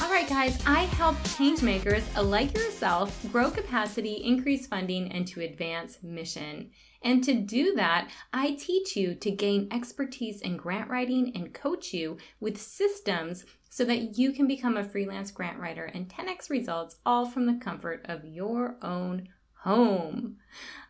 All right, guys, I help changemakers like yourself grow capacity, increase funding, and to advance mission. And to do that, I teach you to gain expertise in grant writing and coach you with systems so that you can become a freelance grant writer and 10x results all from the comfort of your own home.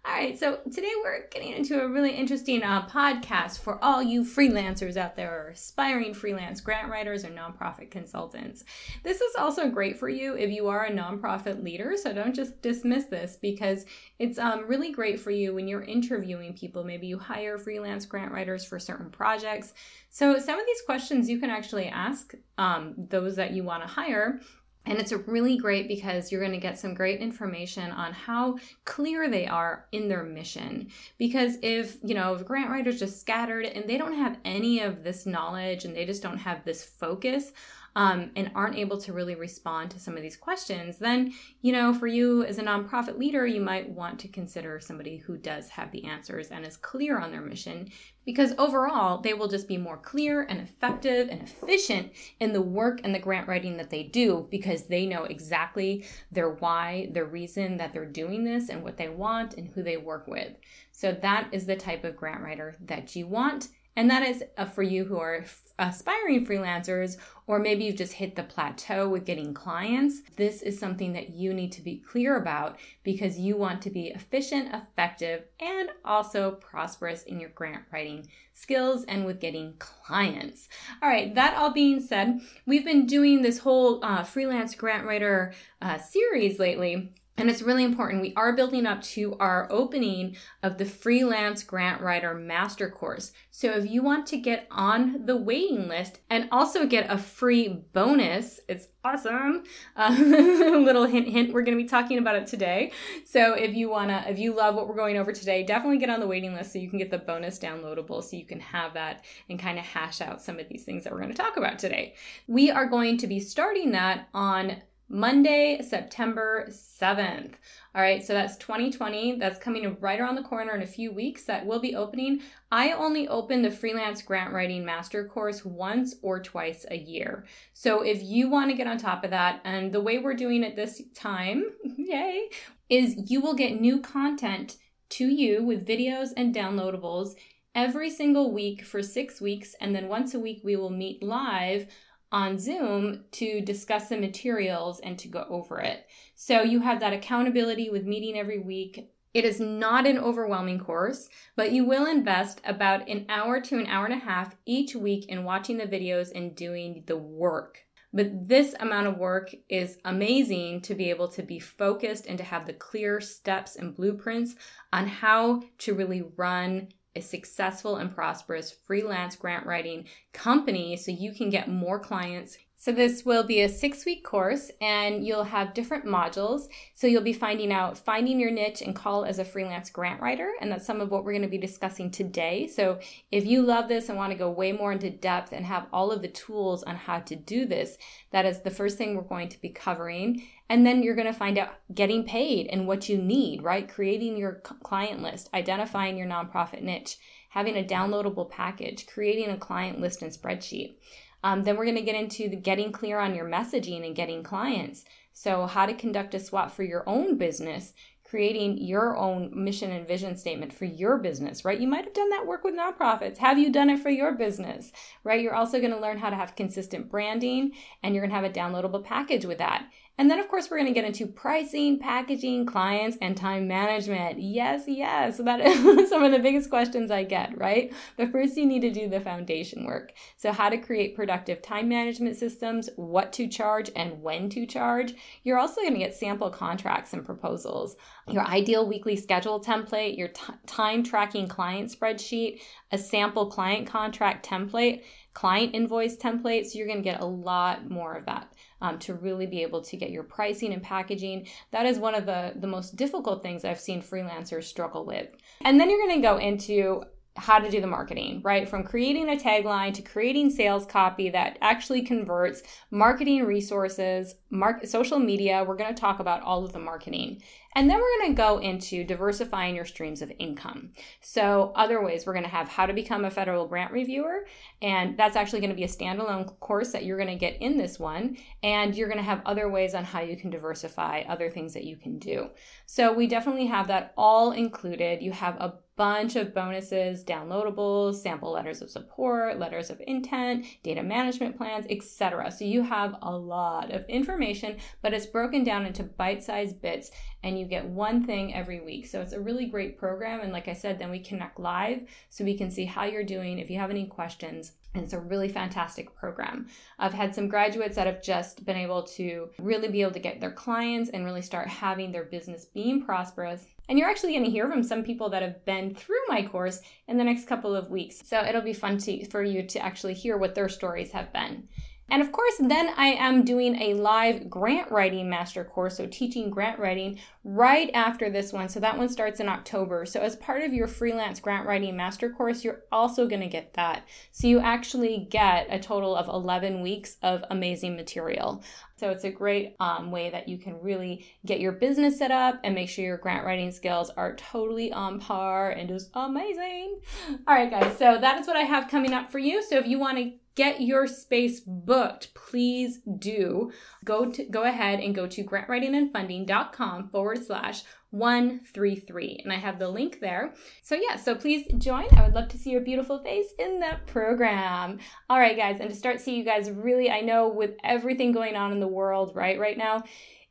All right, so today we're getting into a really interesting uh, podcast for all you freelancers out there, or aspiring freelance grant writers or nonprofit consultants. This is also great for you if you are a nonprofit leader, so don't just dismiss this because it's um, really great for you when you're interviewing people. Maybe you hire freelance grant writers for certain projects. So, some of these questions you can actually ask um, those that you want to hire and it's really great because you're going to get some great information on how clear they are in their mission. Because if, you know, if grant writers just scattered and they don't have any of this knowledge and they just don't have this focus um, and aren't able to really respond to some of these questions, then, you know, for you as a nonprofit leader, you might want to consider somebody who does have the answers and is clear on their mission because overall, they will just be more clear and effective and efficient in the work and the grant writing that they do because they know exactly their why, their reason that they're doing this, and what they want and who they work with. So, that is the type of grant writer that you want and that is uh, for you who are aspiring freelancers, or maybe you've just hit the plateau with getting clients. This is something that you need to be clear about because you want to be efficient, effective, and also prosperous in your grant writing skills and with getting clients. All right, that all being said, we've been doing this whole uh, freelance grant writer uh, series lately and it's really important. We are building up to our opening of the freelance grant writer master course. So if you want to get on the waiting list and also get a free bonus, it's awesome. Uh, little hint, hint. We're going to be talking about it today. So if you wanna, if you love what we're going over today, definitely get on the waiting list so you can get the bonus downloadable, so you can have that and kind of hash out some of these things that we're going to talk about today. We are going to be starting that on Monday, September 7th. All right, so that's 2020. That's coming right around the corner in a few weeks. That will be opening. I only open the freelance grant writing master course once or twice a year. So if you want to get on top of that, and the way we're doing it this time, yay, is you will get new content to you with videos and downloadables every single week for six weeks. And then once a week, we will meet live on Zoom to discuss the materials and to go over it. So you have that accountability with meeting every week. It is not an overwhelming course, but you will invest about an hour to an hour and a half each week in watching the videos and doing the work. But this amount of work is amazing to be able to be focused and to have the clear steps and blueprints on how to really run a successful and prosperous freelance grant writing company so you can get more clients so, this will be a six week course and you'll have different modules. So, you'll be finding out finding your niche and call as a freelance grant writer. And that's some of what we're going to be discussing today. So, if you love this and want to go way more into depth and have all of the tools on how to do this, that is the first thing we're going to be covering. And then you're going to find out getting paid and what you need, right? Creating your client list, identifying your nonprofit niche, having a downloadable package, creating a client list and spreadsheet. Um, then we're going to get into getting clear on your messaging and getting clients. So, how to conduct a SWOT for your own business, creating your own mission and vision statement for your business, right? You might have done that work with nonprofits. Have you done it for your business, right? You're also going to learn how to have consistent branding and you're going to have a downloadable package with that. And then, of course, we're going to get into pricing, packaging, clients, and time management. Yes, yes. So that is some of the biggest questions I get, right? But first, you need to do the foundation work. So, how to create productive time management systems, what to charge, and when to charge. You're also going to get sample contracts and proposals, your ideal weekly schedule template, your t- time tracking client spreadsheet, a sample client contract template, client invoice template. So, you're going to get a lot more of that um, to really be able to get your pricing and packaging. That is one of the, the most difficult things I've seen freelancers struggle with. And then you're going to go into how to do the marketing, right? From creating a tagline to creating sales copy that actually converts, marketing resources, mark, social media. We're going to talk about all of the marketing. And then we're going to go into diversifying your streams of income. So, other ways, we're going to have how to become a federal grant reviewer. And that's actually going to be a standalone course that you're going to get in this one. And you're going to have other ways on how you can diversify other things that you can do. So, we definitely have that all included. You have a bunch of bonuses, downloadables, sample letters of support, letters of intent, data management plans, etc. So you have a lot of information, but it's broken down into bite-sized bits and you get one thing every week. So it's a really great program and like I said, then we connect live so we can see how you're doing if you have any questions and it's a really fantastic program. I've had some graduates that have just been able to really be able to get their clients and really start having their business being prosperous. And you're actually going to hear from some people that have been through my course in the next couple of weeks. So it'll be fun to, for you to actually hear what their stories have been. And of course, then I am doing a live grant writing master course, so teaching grant writing right after this one. So that one starts in October. So as part of your freelance grant writing master course, you're also going to get that. So you actually get a total of 11 weeks of amazing material. So it's a great um, way that you can really get your business set up and make sure your grant writing skills are totally on par and just amazing. All right, guys. So that is what I have coming up for you. So if you want to get your space booked, please do. Go to go ahead and go to grantwritingandfunding.com forward slash 133 and i have the link there. So yeah so please join. I would love to see your beautiful face in that program. All right guys and to start seeing you guys really i know with everything going on in the world right right now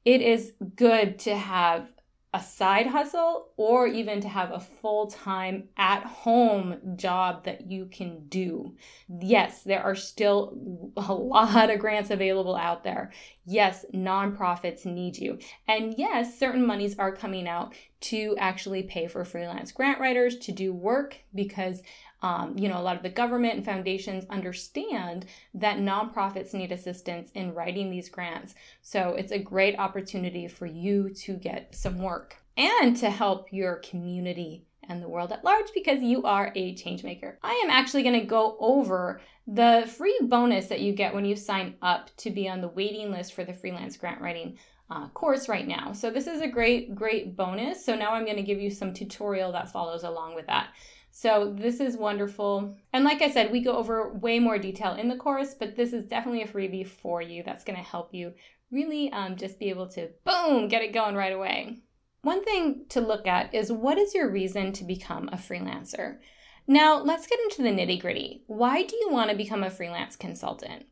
it is good to have a side hustle or even to have a full time at home job that you can do. Yes, there are still a lot of grants available out there. Yes, nonprofits need you. And yes, certain monies are coming out to actually pay for freelance grant writers to do work because um, you know, a lot of the government and foundations understand that nonprofits need assistance in writing these grants. So it's a great opportunity for you to get some work and to help your community and the world at large because you are a change maker. I am actually going to go over the free bonus that you get when you sign up to be on the waiting list for the freelance grant writing uh, course right now. So this is a great, great bonus. So now I'm going to give you some tutorial that follows along with that. So this is wonderful. And like I said, we go over way more detail in the course, but this is definitely a freebie for you that's going to help you really um, just be able to boom, get it going right away. One thing to look at is what is your reason to become a freelancer? Now, let's get into the nitty gritty. Why do you want to become a freelance consultant?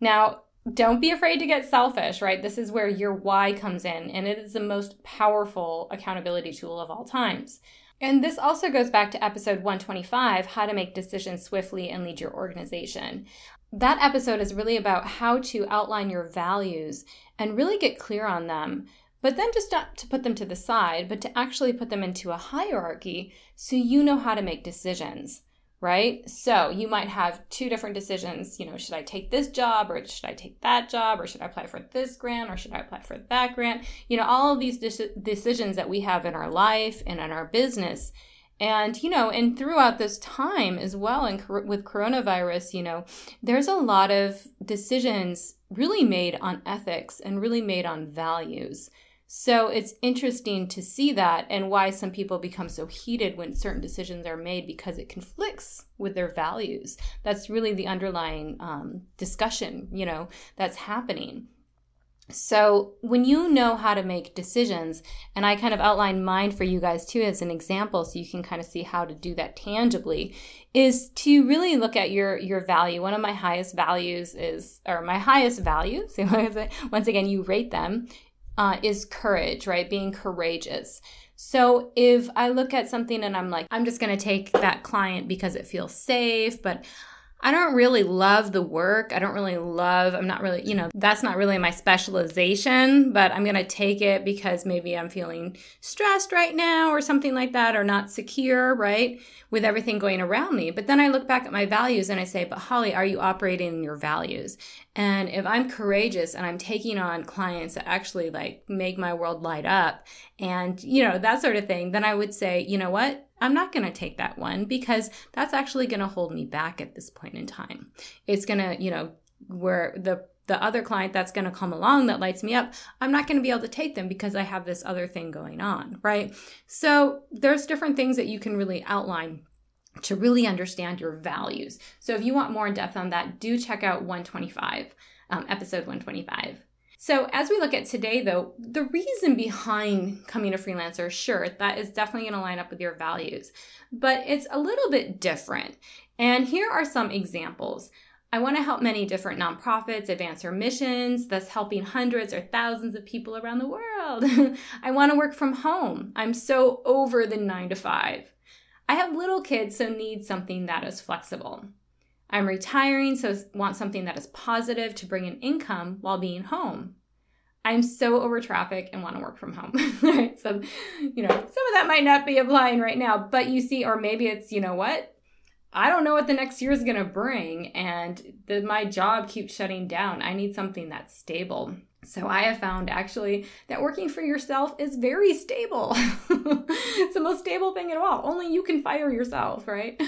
Now, don't be afraid to get selfish, right? This is where your why comes in, and it is the most powerful accountability tool of all times. And this also goes back to episode 125 how to make decisions swiftly and lead your organization. That episode is really about how to outline your values and really get clear on them. But then just not to put them to the side, but to actually put them into a hierarchy so you know how to make decisions right? So you might have two different decisions. You know, should I take this job or should I take that job or should I apply for this grant or should I apply for that grant? You know, all of these de- decisions that we have in our life and in our business. And, you know, and throughout this time as well, and with coronavirus, you know, there's a lot of decisions really made on ethics and really made on values. So it's interesting to see that and why some people become so heated when certain decisions are made because it conflicts with their values. That's really the underlying um, discussion, you know, that's happening. So, when you know how to make decisions, and I kind of outline mine for you guys too as an example so you can kind of see how to do that tangibly, is to really look at your your value. One of my highest values is or my highest value, so once again you rate them uh, is courage, right? Being courageous. So if I look at something and I'm like, I'm just going to take that client because it feels safe, but I don't really love the work. I don't really love, I'm not really, you know, that's not really my specialization, but I'm going to take it because maybe I'm feeling stressed right now or something like that, or not secure, right? With everything going around me. But then I look back at my values and I say, but Holly, are you operating in your values? And if I'm courageous and I'm taking on clients that actually like make my world light up and, you know, that sort of thing, then I would say, you know what? I'm not going to take that one because that's actually going to hold me back at this point in time. It's going to, you know, where the the other client that's going to come along that lights me up, I'm not going to be able to take them because I have this other thing going on, right? So there's different things that you can really outline to really understand your values. So if you want more in depth on that, do check out 125, um, episode 125. So as we look at today, though, the reason behind coming a freelancer, sure, that is definitely going to line up with your values, but it's a little bit different. And here are some examples. I want to help many different nonprofits advance their missions, thus helping hundreds or thousands of people around the world. I want to work from home. I'm so over the nine to five. I have little kids, so need something that is flexible. I'm retiring, so want something that is positive to bring in income while being home. I'm so over traffic and want to work from home. right? So, you know, some of that might not be applying right now, but you see, or maybe it's, you know what? I don't know what the next year is going to bring, and the, my job keeps shutting down. I need something that's stable. So I have found actually that working for yourself is very stable. it's the most stable thing at all. Only you can fire yourself, right?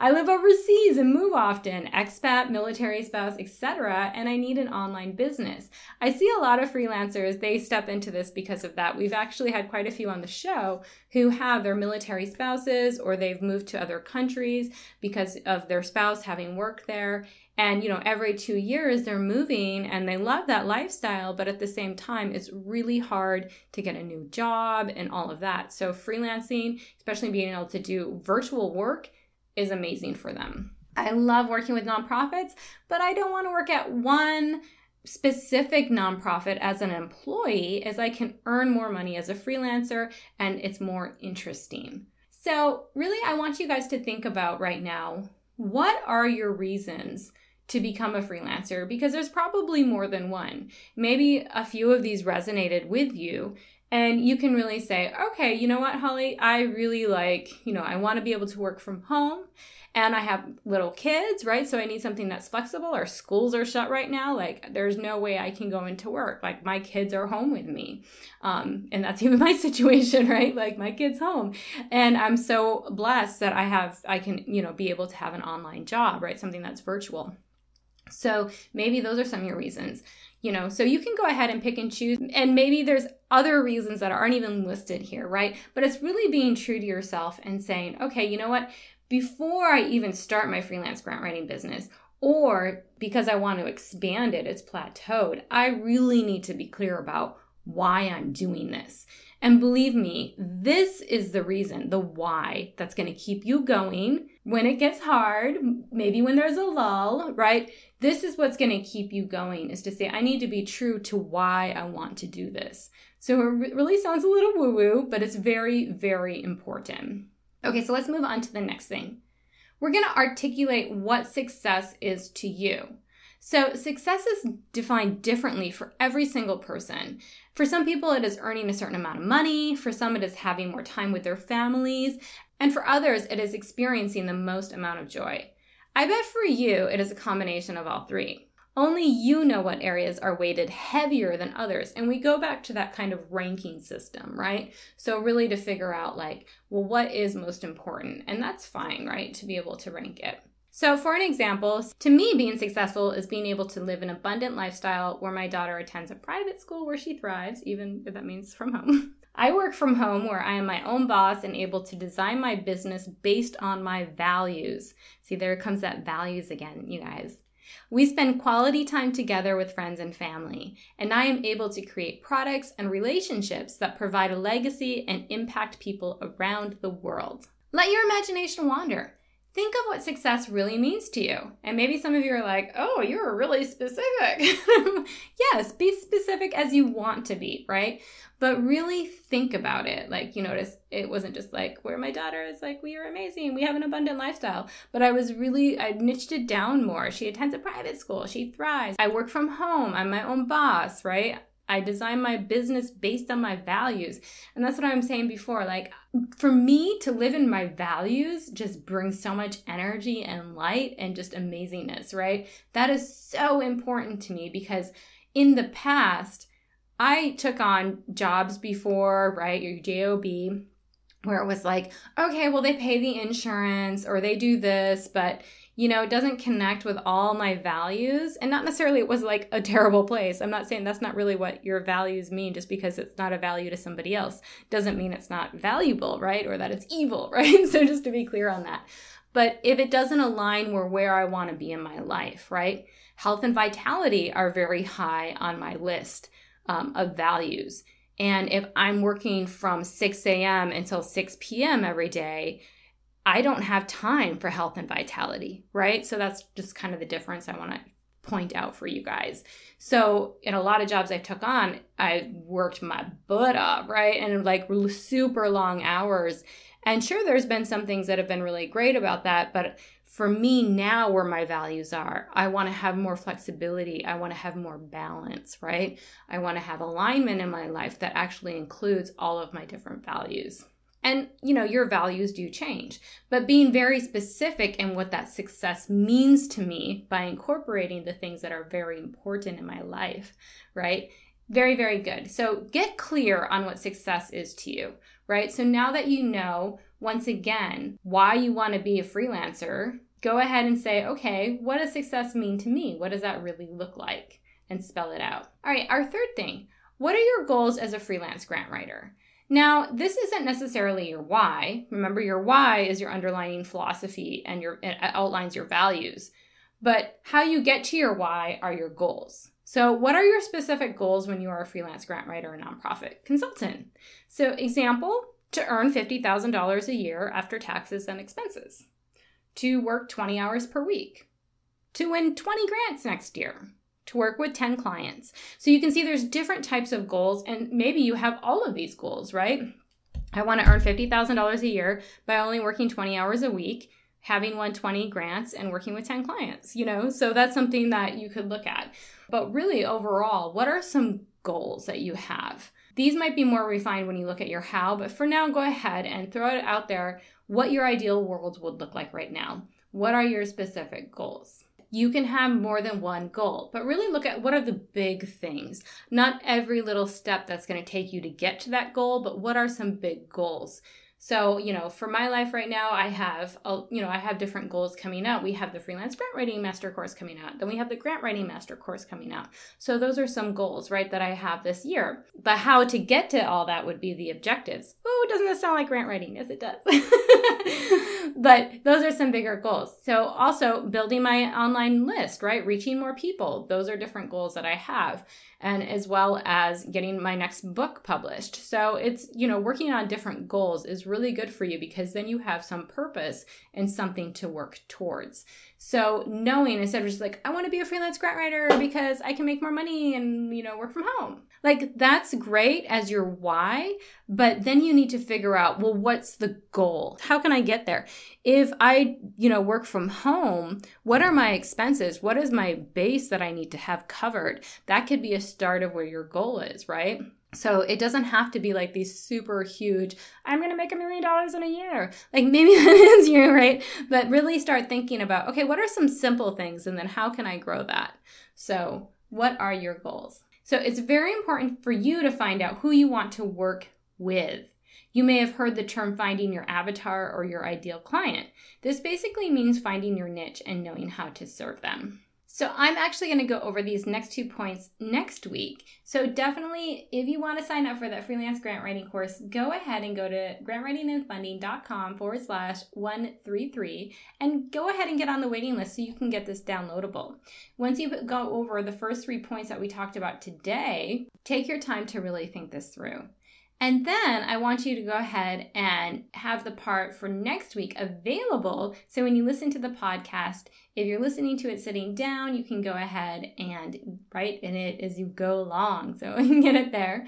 I live overseas and move often, expat, military spouse, etc., and I need an online business. I see a lot of freelancers, they step into this because of that. We've actually had quite a few on the show who have their military spouses or they've moved to other countries because of their spouse having worked there. And, you know, every two years they're moving and they love that lifestyle, but at the same time, it's really hard to get a new job and all of that. So, freelancing, especially being able to do virtual work, is amazing for them. I love working with nonprofits, but I don't want to work at one specific nonprofit as an employee as I can earn more money as a freelancer and it's more interesting. So, really, I want you guys to think about right now what are your reasons to become a freelancer? Because there's probably more than one. Maybe a few of these resonated with you, and you can really say, okay, you know what, Holly, I really like, you know, I want to be able to work from home and I have little kids, right? So I need something that's flexible. Our schools are shut right now. Like, there's no way I can go into work. Like, my kids are home with me. Um, and that's even my situation, right? Like, my kids home. And I'm so blessed that I have, I can, you know, be able to have an online job, right? Something that's virtual. So maybe those are some of your reasons you know so you can go ahead and pick and choose and maybe there's other reasons that aren't even listed here right? But it's really being true to yourself and saying okay you know what? Before i even start my freelance grant writing business or because i want to expand it it's plateaued i really need to be clear about why i'm doing this and believe me this is the reason the why that's going to keep you going when it gets hard maybe when there's a lull right this is what's going to keep you going is to say, I need to be true to why I want to do this. So it really sounds a little woo woo, but it's very, very important. Okay, so let's move on to the next thing. We're going to articulate what success is to you. So, success is defined differently for every single person. For some people, it is earning a certain amount of money. For some, it is having more time with their families. And for others, it is experiencing the most amount of joy. I bet for you it is a combination of all three. Only you know what areas are weighted heavier than others. And we go back to that kind of ranking system, right? So, really to figure out, like, well, what is most important? And that's fine, right? To be able to rank it. So, for an example, to me, being successful is being able to live an abundant lifestyle where my daughter attends a private school where she thrives, even if that means from home. I work from home where I am my own boss and able to design my business based on my values. See, there comes that values again, you guys. We spend quality time together with friends and family, and I am able to create products and relationships that provide a legacy and impact people around the world. Let your imagination wander think of what success really means to you. And maybe some of you are like, oh, you're really specific. yes, be specific as you want to be, right? But really think about it. Like, you notice it wasn't just like where my daughter is like, we are amazing, we have an abundant lifestyle. But I was really, I niched it down more. She attends a private school, she thrives. I work from home, I'm my own boss, right? I design my business based on my values. And that's what I'm saying before. Like, for me to live in my values just brings so much energy and light and just amazingness, right? That is so important to me because in the past, I took on jobs before, right? Your JOB, where it was like, okay, well, they pay the insurance or they do this, but you know, it doesn't connect with all my values. And not necessarily it was like a terrible place. I'm not saying that's not really what your values mean just because it's not a value to somebody else doesn't mean it's not valuable, right? Or that it's evil, right? so just to be clear on that. But if it doesn't align with where I want to be in my life, right? Health and vitality are very high on my list um, of values. And if I'm working from 6 a.m. until 6 p.m. every day, I don't have time for health and vitality, right? So that's just kind of the difference I want to point out for you guys. So in a lot of jobs I took on, I worked my butt off, right? And like super long hours. And sure, there's been some things that have been really great about that, but for me now where my values are i want to have more flexibility i want to have more balance right i want to have alignment in my life that actually includes all of my different values and, you know, your values do change, but being very specific in what that success means to me by incorporating the things that are very important in my life, right? Very, very good. So get clear on what success is to you, right? So now that you know, once again, why you want to be a freelancer, go ahead and say, okay, what does success mean to me? What does that really look like? And spell it out. All right, our third thing what are your goals as a freelance grant writer? Now, this isn't necessarily your why. Remember, your why is your underlying philosophy and your it outlines your values. But how you get to your why are your goals. So, what are your specific goals when you are a freelance grant writer or nonprofit consultant? So, example, to earn $50,000 a year after taxes and expenses, to work 20 hours per week, to win 20 grants next year, to work with 10 clients. So you can see there's different types of goals, and maybe you have all of these goals, right? I want to earn $50,000 a year by only working 20 hours a week, having won 20 grants, and working with 10 clients, you know? So that's something that you could look at. But really, overall, what are some goals that you have? These might be more refined when you look at your how, but for now, go ahead and throw it out there what your ideal world would look like right now. What are your specific goals? You can have more than one goal, but really look at what are the big things. Not every little step that's going to take you to get to that goal, but what are some big goals? So, you know, for my life right now, I have, a, you know, I have different goals coming out. We have the freelance grant writing master course coming out. Then we have the grant writing master course coming out. So those are some goals, right, that I have this year. But how to get to all that would be the objectives. Oh, doesn't that sound like grant writing? Yes, it does. but those are some bigger goals. So also building my online list, right? Reaching more people. Those are different goals that I have and as well as getting my next book published. So it's, you know, working on different goals is really good for you because then you have some purpose and something to work towards. So knowing instead of just like, I want to be a freelance grant writer because I can make more money and, you know, work from home. Like that's great as your why, but then you need to figure out, well, what's the goal? How can I get there? If I, you know, work from home, what are my expenses? What is my base that I need to have covered? That could be a start of where your goal is, right? So it doesn't have to be like these super huge, I'm going to make a million dollars in a year. Like maybe that is you, right? But really start thinking about, okay, what are some simple things? And then how can I grow that? So what are your goals? So it's very important for you to find out who you want to work with. You may have heard the term finding your avatar or your ideal client. This basically means finding your niche and knowing how to serve them. So I'm actually going to go over these next two points next week. So definitely, if you want to sign up for that freelance grant writing course, go ahead and go to grantwritingandfunding.com forward slash 133 and go ahead and get on the waiting list so you can get this downloadable. Once you go over the first three points that we talked about today, take your time to really think this through. And then I want you to go ahead and have the part for next week available. So when you listen to the podcast, if you're listening to it sitting down, you can go ahead and write in it as you go along. So you can get it there.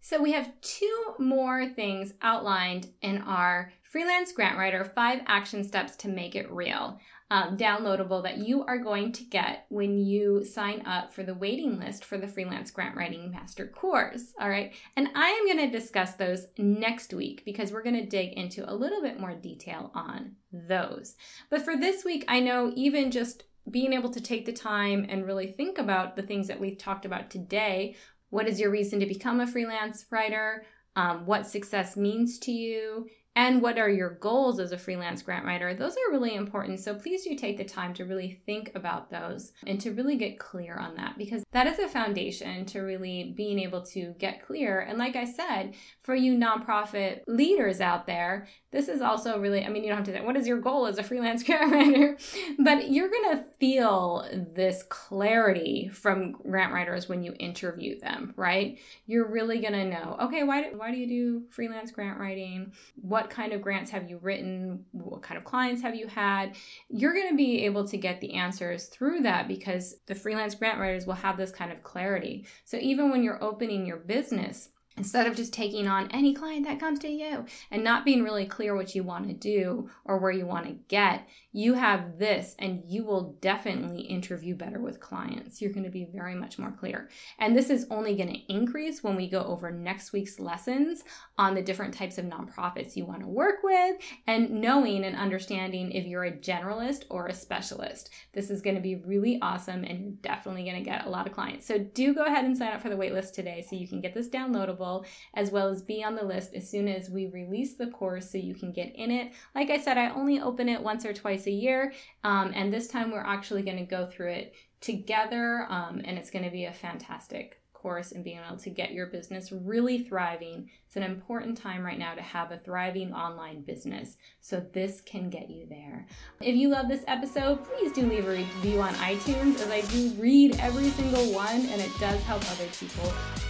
So we have two more things outlined in our freelance grant writer five action steps to make it real. Um, downloadable that you are going to get when you sign up for the waiting list for the Freelance Grant Writing Master course. All right. And I am going to discuss those next week because we're going to dig into a little bit more detail on those. But for this week, I know even just being able to take the time and really think about the things that we've talked about today. What is your reason to become a freelance writer? Um, what success means to you? And what are your goals as a freelance grant writer? Those are really important. So please do take the time to really think about those and to really get clear on that because that is a foundation to really being able to get clear. And like i said for you nonprofit leaders out there this is also really i mean you don't have to what is your goal as a freelance grant writer? But you're going to feel this clarity from grant writers when you interview them right? You're really going to know okay why do, why do you do freelance grant writing? What what kind of grants have you written, what kind of clients have you had. You're going to be able to get the answers through that because the freelance grant writers will have this kind of clarity. So even when you're opening your business, instead of just taking on any client that comes to you and not being really clear what you want to do or where you want to get, you have this and you will definitely interview better with clients. You're going to be very much more clear. And this is only going to increase when we go over next week's lessons on the different types of nonprofits you want to work with and knowing and understanding if you're a generalist or a specialist. This is going to be really awesome and you're definitely going to get a lot of clients. So do go ahead and sign up for the waitlist today so you can get this downloadable available, as well as be on the list as soon as we release the course so you can get in it. Like I said, I only open it once or twice a year, um, and this time we're actually going to go through it together, um, and it's going to be a fantastic course and being able to get your business really thriving. It's an important time right now to have a thriving online business. So this can get you there. If you love this episode, please do leave a review on iTunes as I do read every single one and it does help other people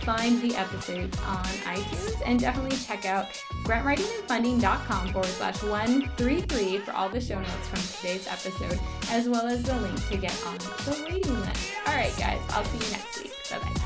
find the episodes on iTunes. And definitely check out grantwritingandfunding.com forward slash 133 for all the show notes from today's episode, as well as the link to get on the waiting list. All right, guys, I'll see you next week.